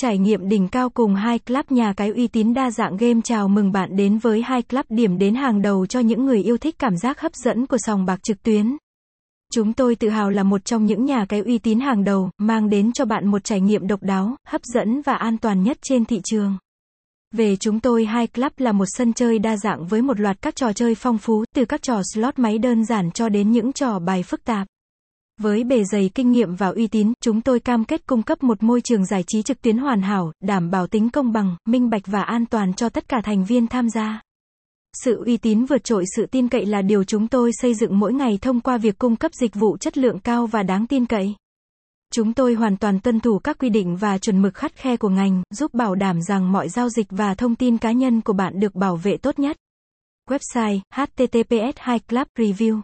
Trải nghiệm đỉnh cao cùng hai club nhà cái uy tín đa dạng game chào mừng bạn đến với hai club điểm đến hàng đầu cho những người yêu thích cảm giác hấp dẫn của sòng bạc trực tuyến. Chúng tôi tự hào là một trong những nhà cái uy tín hàng đầu, mang đến cho bạn một trải nghiệm độc đáo, hấp dẫn và an toàn nhất trên thị trường. Về chúng tôi Hai Club là một sân chơi đa dạng với một loạt các trò chơi phong phú, từ các trò slot máy đơn giản cho đến những trò bài phức tạp. Với bề dày kinh nghiệm và uy tín, chúng tôi cam kết cung cấp một môi trường giải trí trực tuyến hoàn hảo, đảm bảo tính công bằng, minh bạch và an toàn cho tất cả thành viên tham gia. Sự uy tín vượt trội sự tin cậy là điều chúng tôi xây dựng mỗi ngày thông qua việc cung cấp dịch vụ chất lượng cao và đáng tin cậy. Chúng tôi hoàn toàn tuân thủ các quy định và chuẩn mực khắt khe của ngành, giúp bảo đảm rằng mọi giao dịch và thông tin cá nhân của bạn được bảo vệ tốt nhất. Website: https 2 club review